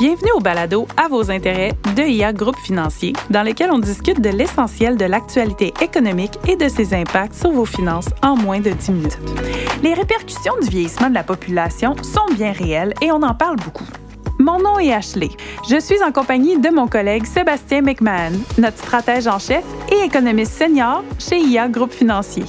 Bienvenue au balado À vos intérêts de IA Groupe Financier, dans lequel on discute de l'essentiel de l'actualité économique et de ses impacts sur vos finances en moins de 10 minutes. Les répercussions du vieillissement de la population sont bien réelles et on en parle beaucoup. Mon nom est Ashley. Je suis en compagnie de mon collègue Sébastien McMahon, notre stratège en chef et économiste senior chez IA Groupe Financier.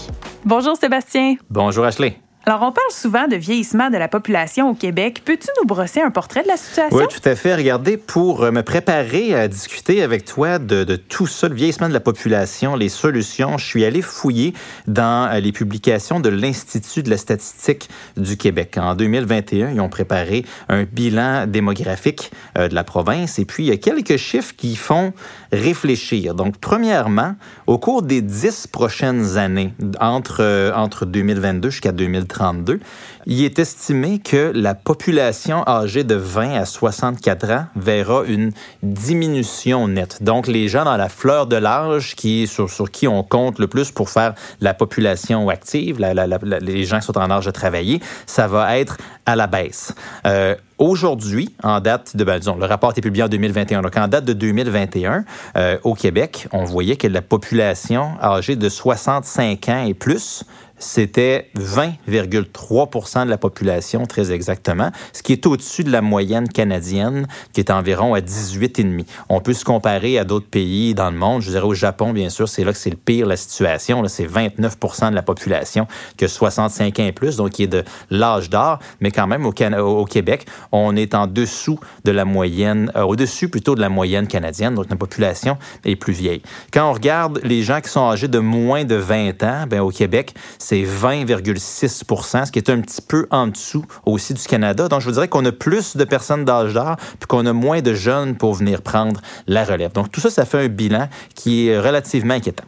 Bonjour Sébastien. Bonjour Ashley. Alors, on parle souvent de vieillissement de la population au Québec. Peux-tu nous brosser un portrait de la situation? Oui, tout à fait. Regardez, pour euh, me préparer à discuter avec toi de, tout ça, le vieillissement de la population, les solutions, je suis allé fouiller dans euh, les publications de l'Institut de la statistique du Québec. En 2021, ils ont préparé un bilan démographique euh, de la province et puis il y a quelques chiffres qui font réfléchir. Donc, premièrement, au cours des dix prochaines années, entre, entre 2022 jusqu'à 2030, il est estimé que la population âgée de 20 à 64 ans verra une diminution nette. Donc, les gens dans la fleur de l'âge, qui, sur, qui on compte le plus pour faire la population active, les gens qui sont en âge de travailler, ça va être à la baisse. Euh, Aujourd'hui, en date de, ben, disons, le rapport est publié en 2021. Donc, en date de 2021, euh, au Québec, on voyait que la population âgée de 65 ans et plus c'était 20,3% de la population, très exactement, ce qui est au-dessus de la moyenne canadienne, qui est environ à 18,5. On peut se comparer à d'autres pays dans le monde. Je dirais au Japon, bien sûr, c'est là que c'est le pire, la situation. C'est 29% de la population que 65 ans et plus, donc qui est de l'âge d'or. Mais quand même, au, Québec, on est en dessous de la moyenne, euh, au-dessus plutôt de la moyenne canadienne, donc la population est plus vieille. Quand on regarde les gens qui sont âgés de moins de 20 ans, ben, au Québec, c'est 20,6% ce qui est un petit peu en dessous aussi du Canada. Donc, je vous dirais qu'on a plus de personnes d'âge d'or, puis qu'on a moins de jeunes pour venir prendre la relève. Donc, tout ça, ça fait un bilan qui est relativement inquiétant.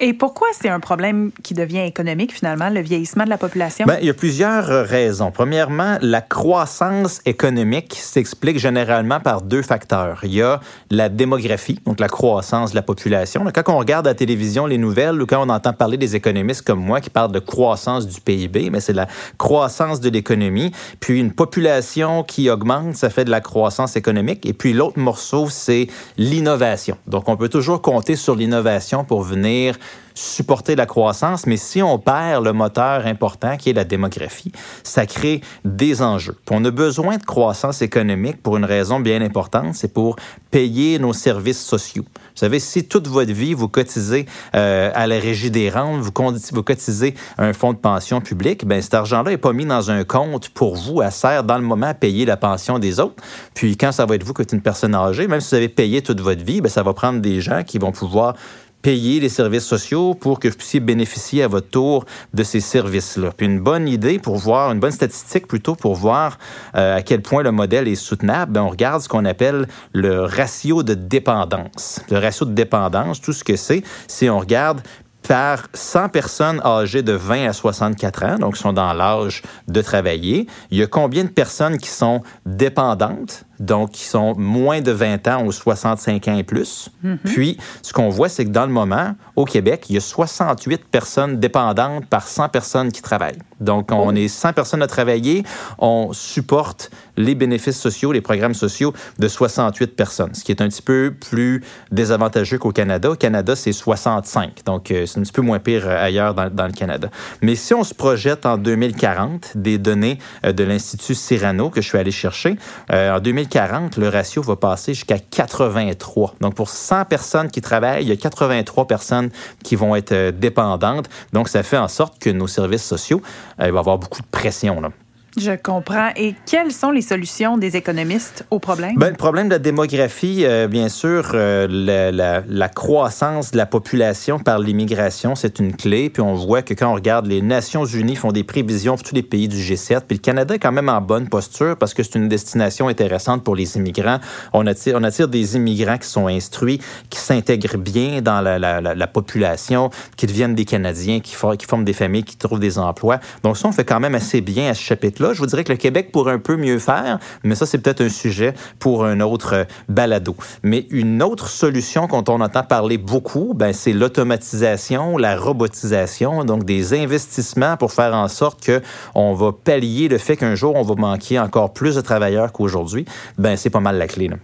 Et pourquoi c'est un problème qui devient économique finalement, le vieillissement de la population? Bien, il y a plusieurs euh, raisons. Premièrement, la croissance économique s'explique généralement par deux facteurs. Il y a la démographie, donc la croissance de la population. Quand on regarde à la télévision les nouvelles ou quand on entend parler des économistes comme moi qui parlent de croissance du PIB, mais c'est la croissance de l'économie. Puis une population qui augmente, ça fait de la croissance économique. Et puis l'autre morceau, c'est l'innovation. Donc on peut toujours compter sur l'innovation pour venir supporter la croissance, mais si on perd le moteur important qui est la démographie, ça crée des enjeux. On a besoin de croissance économique pour une raison bien importante, c'est pour payer nos services sociaux. Vous savez, si toute votre vie, vous cotisez euh, à la régie des rentes, vous, vous cotisez un fonds de pension public, ben cet argent-là n'est pas mis dans un compte pour vous, à sert dans le moment à payer la pension des autres. Puis quand ça va être vous qui êtes une personne âgée, même si vous avez payé toute votre vie, ben ça va prendre des gens qui vont pouvoir payer les services sociaux pour que vous puissiez bénéficier à votre tour de ces services-là. Puis une bonne idée pour voir, une bonne statistique plutôt pour voir euh, à quel point le modèle est soutenable, ben on regarde ce qu'on appelle le ratio de dépendance. Le ratio de dépendance, tout ce que c'est, c'est on regarde par 100 personnes âgées de 20 à 64 ans, donc qui sont dans l'âge de travailler, il y a combien de personnes qui sont dépendantes? Donc qui sont moins de 20 ans ou 65 ans et plus. Mm-hmm. Puis, ce qu'on voit, c'est que dans le moment, au Québec, il y a 68 personnes dépendantes par 100 personnes qui travaillent. Donc, on oh. est 100 personnes à travailler, on supporte les bénéfices sociaux, les programmes sociaux de 68 personnes, ce qui est un petit peu plus désavantageux qu'au Canada. Au Canada, c'est 65, donc euh, c'est un petit peu moins pire euh, ailleurs dans, dans, le Canada. Mais si on se projette en 2040, des données euh, de l'Institut Cyrano que je suis allé chercher, en 2040, le ratio va passer jusqu'à 83. Donc, pour 100 personnes qui travaillent, il y a 83 personnes qui vont être euh, dépendantes. Donc, ça fait en sorte que nos services sociaux, euh, avoir beaucoup de pression. Là. Je comprends. Et quelles sont les solutions des économistes au problème? Ben, le problème de la démographie, euh, bien sûr, euh, la, croissance de la population par l'immigration, c'est une clé. Puis on voit que quand on regarde, les Nations unies font des prévisions pour tous les pays du G7. Puis le Canada est quand même en bonne posture parce que c'est une destination intéressante pour les immigrants. On attire, on attire des immigrants qui sont instruits, qui s'intègrent bien dans la, la, population, qui deviennent des Canadiens, qui, qui forment des familles, qui trouvent des emplois. Donc ça, on fait quand même assez bien à ce chapitre là. Je vous dirais que le Québec pourrait un peu mieux faire, mais ça, c'est peut-être un sujet pour un autre euh, balado. Mais une autre solution dont on entend parler beaucoup, ben, c'est l'automatisation, la robotisation, donc des investissements pour faire en sorte que on va pallier le fait qu'un jour, on va manquer encore plus de travailleurs qu'aujourd'hui. Ben, c'est pas mal la clé. Là.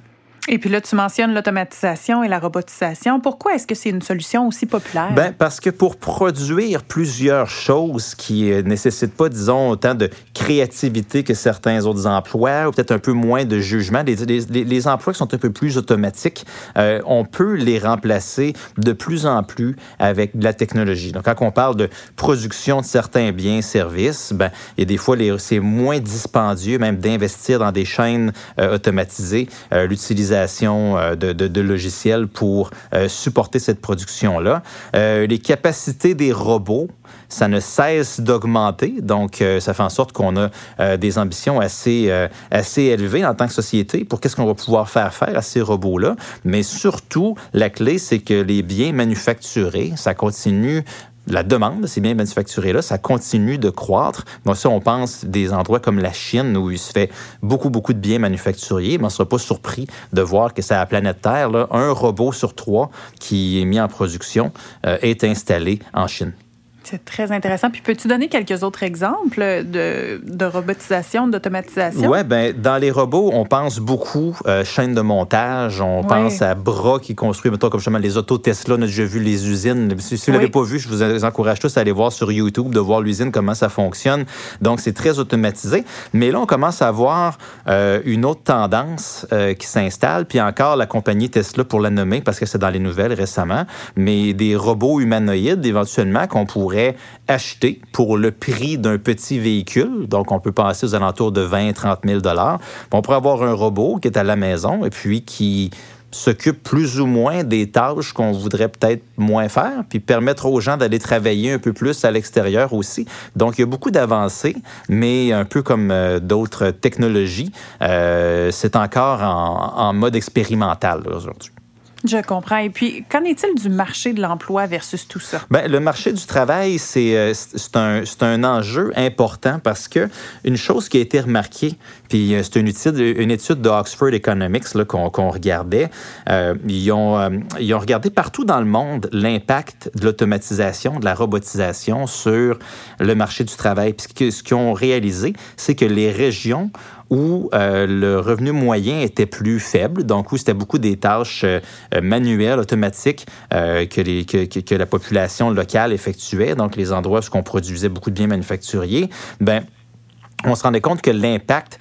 Et puis là, tu mentionnes l'automatisation et la robotisation. Pourquoi est-ce que c'est une solution aussi populaire? Ben, parce que pour produire plusieurs choses qui euh, nécessitent pas, disons, autant de créativité que certains autres emplois, ou peut-être un peu moins de jugement, les, emplois qui sont un peu plus automatiques, euh, on peut les remplacer de plus en plus avec de la technologie. Donc, quand on parle de production de certains biens, services, ben, il y a des fois, c'est moins dispendieux même d'investir dans des chaînes euh, automatisées. L'utilisation euh, de, logiciels pour euh, supporter cette production-là. Euh, les capacités des robots, ça ne cesse d'augmenter. Donc, ça fait en sorte qu'on a des ambitions assez, assez élevées en tant que société pour qu'est-ce qu'on va pouvoir faire faire à ces robots-là. Mais surtout, la clé, c'est que les biens manufacturés, ça continue la demande de ces biens manufacturés-là, ça continue de croître. Donc, si on pense des endroits comme la Chine, où il se fait beaucoup, beaucoup de biens manufacturiers, mais on ne sera pas surpris de voir que c'est à la planète Terre, un robot sur trois qui est mis en production euh, est installé en Chine. C'est très intéressant. Puis peux-tu donner quelques autres exemples de, de robotisation, d'automatisation? Oui, ben dans les robots, on pense beaucoup euh, chaîne de montage, on pense à bras qui construit, mettons comme justement les autos Tesla, on a déjà vu les usines. Si, vous ne l'avez pas vu, je vous encourage tous à aller voir sur YouTube, de voir l'usine, comment ça fonctionne. Donc, c'est très automatisé. Mais là, on commence à voir euh, une autre tendance euh, qui s'installe, puis encore la compagnie Tesla pour la nommer, parce que c'est dans les nouvelles récemment, mais des robots humanoïdes éventuellement qu'on pourrait acheter pour le prix d'un petit véhicule. Donc, on peut passer aux alentours de 20 30 000 On pourrait avoir un robot qui est à la maison et puis qui s'occupe plus ou moins des tâches qu'on voudrait peut-être moins faire, puis permettre aux gens d'aller travailler un peu plus à l'extérieur aussi. Donc, il y a beaucoup d'avancées, mais un peu comme euh, d'autres technologies, euh, c'est encore en, en mode expérimental aujourd'hui. Je comprends. Et puis, qu'en est-il du marché de l'emploi versus tout ça? Bien, le marché du travail, c'est euh, un, un enjeu important parce que une chose qui a été remarquée, puis euh, c'est une étude, une étude de Economics qu'on regardait, euh, ils, ont, ils ont regardé partout dans le monde l'impact de l'automatisation, de la robotisation sur le marché du travail. Puis ce qu'ils ont réalisé, c'est que les régions où euh, le revenu moyen était plus faible, donc où c'était beaucoup des tâches euh, manuelles, automatiques euh, que, la population locale effectuait, donc les endroits où on produisait beaucoup de biens manufacturiers, ben on se rendait compte que l'impact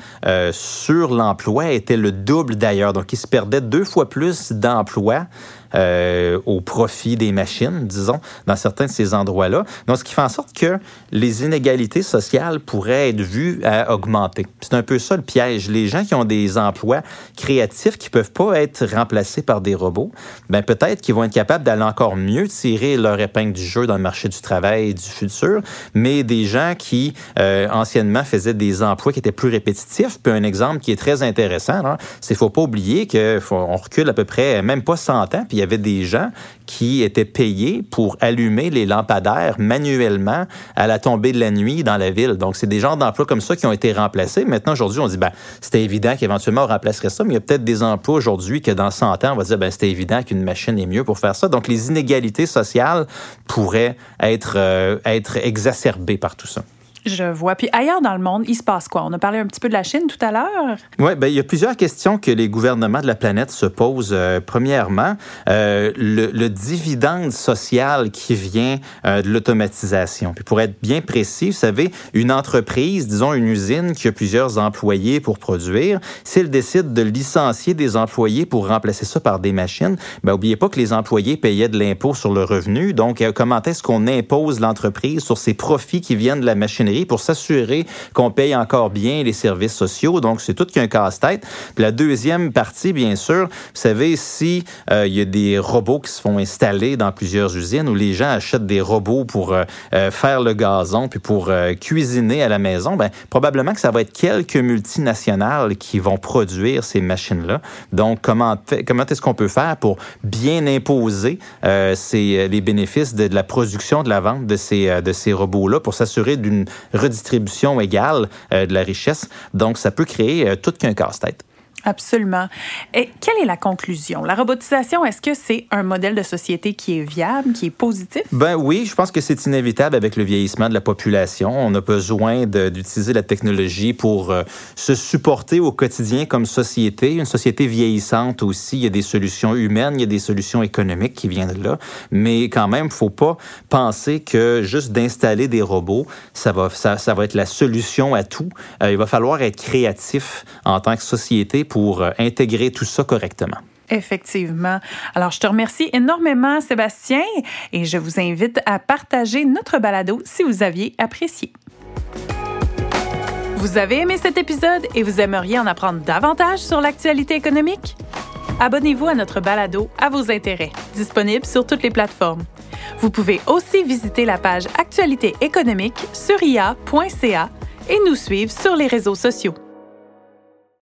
sur l'emploi était le double d'ailleurs. Donc, il se perdait deux fois plus d'emplois euh, au profit des machines, disons, dans certains de ces endroits-là. Donc, ce qui fait en sorte que les inégalités sociales pourraient être vues à augmenter. C'est un peu ça le piège. Les gens qui ont des emplois créatifs qui peuvent pas être remplacés par des robots, ben peut-être qu'ils vont être capables d'aller encore mieux tirer leur épingle du jeu dans le marché du travail du futur, mais des gens qui euh, anciennement faisaient des emplois qui étaient plus répétitifs. Puis un exemple qui est très intéressant, c'est faut pas oublier qu'on recule à peu près même pas 100 ans, puis il y avait des gens qui étaient payés pour allumer les lampadaires manuellement à la tombée de la nuit dans la ville. Donc, c'est des genres d'emplois comme ça qui ont été remplacés. Maintenant, aujourd'hui, on dit, ben, c'était évident qu'éventuellement, on remplacerait ça, mais il y a peut-être des emplois aujourd'hui que dans 100 ans, on va dire, ben, c'était évident qu'une machine est mieux pour faire ça. Donc, les inégalités sociales pourraient être, euh, être exacerbées par tout ça. Je vois. Puis ailleurs dans le monde, il se passe quoi? On a parlé un petit peu de la Chine tout à l'heure. Oui, ben, il y a plusieurs questions que les gouvernements de la planète se posent. Euh, premièrement, euh, le, dividende social qui vient euh, de l'automatisation. Puis pour être bien précis, vous savez, une entreprise, disons une usine qui a plusieurs employés pour produire, si elle décide de licencier des employés pour remplacer ça par des machines, ben, oubliez pas que les employés payaient de l'impôt sur le revenu. Donc, comment est-ce qu'on impose l'entreprise sur ses profits qui viennent de la machinerie? Pour s'assurer qu'on paye encore bien les services sociaux. Donc, c'est tout qu'un casse-tête. Puis la deuxième partie, bien sûr, vous savez, si euh, il y a des robots qui se font installer dans plusieurs usines où les gens achètent des robots pour euh, euh, faire le gazon puis pour cuisiner à la maison, ben probablement que ça va être quelques multinationales qui vont produire ces machines-là. Donc, comment, comment est-ce qu'on peut faire pour bien imposer ces, les bénéfices de, la production, de la vente de ces, de ces robots-là pour s'assurer d'une redistribution égale de la richesse. Donc, ça peut créer tout qu'un casse-tête. Absolument. Et quelle est la conclusion? La robotisation, est-ce que c'est un modèle de société qui est viable, qui est positif? Ben oui, je pense que c'est inévitable avec le vieillissement de la population. On a besoin d'utiliser la technologie pour euh, se supporter au quotidien comme société. Une société vieillissante aussi, il y a des solutions humaines, il y a des solutions économiques qui viennent de là. Mais quand même, faut pas penser que juste d'installer des robots, ça va, ça, va être la solution à tout. Euh, il va falloir être créatif en tant que société pour euh, intégrer tout ça correctement. Effectivement. Alors, je te remercie énormément, Sébastien, et je vous invite à partager notre balado si vous aviez apprécié. Vous avez aimé cet épisode et vous aimeriez en apprendre davantage sur l'actualité économique? Abonnez-vous à notre balado à vos intérêts, disponible sur toutes les plateformes. Vous pouvez aussi visiter la page Actualité économique sur ia.ca et nous suivre sur les réseaux sociaux.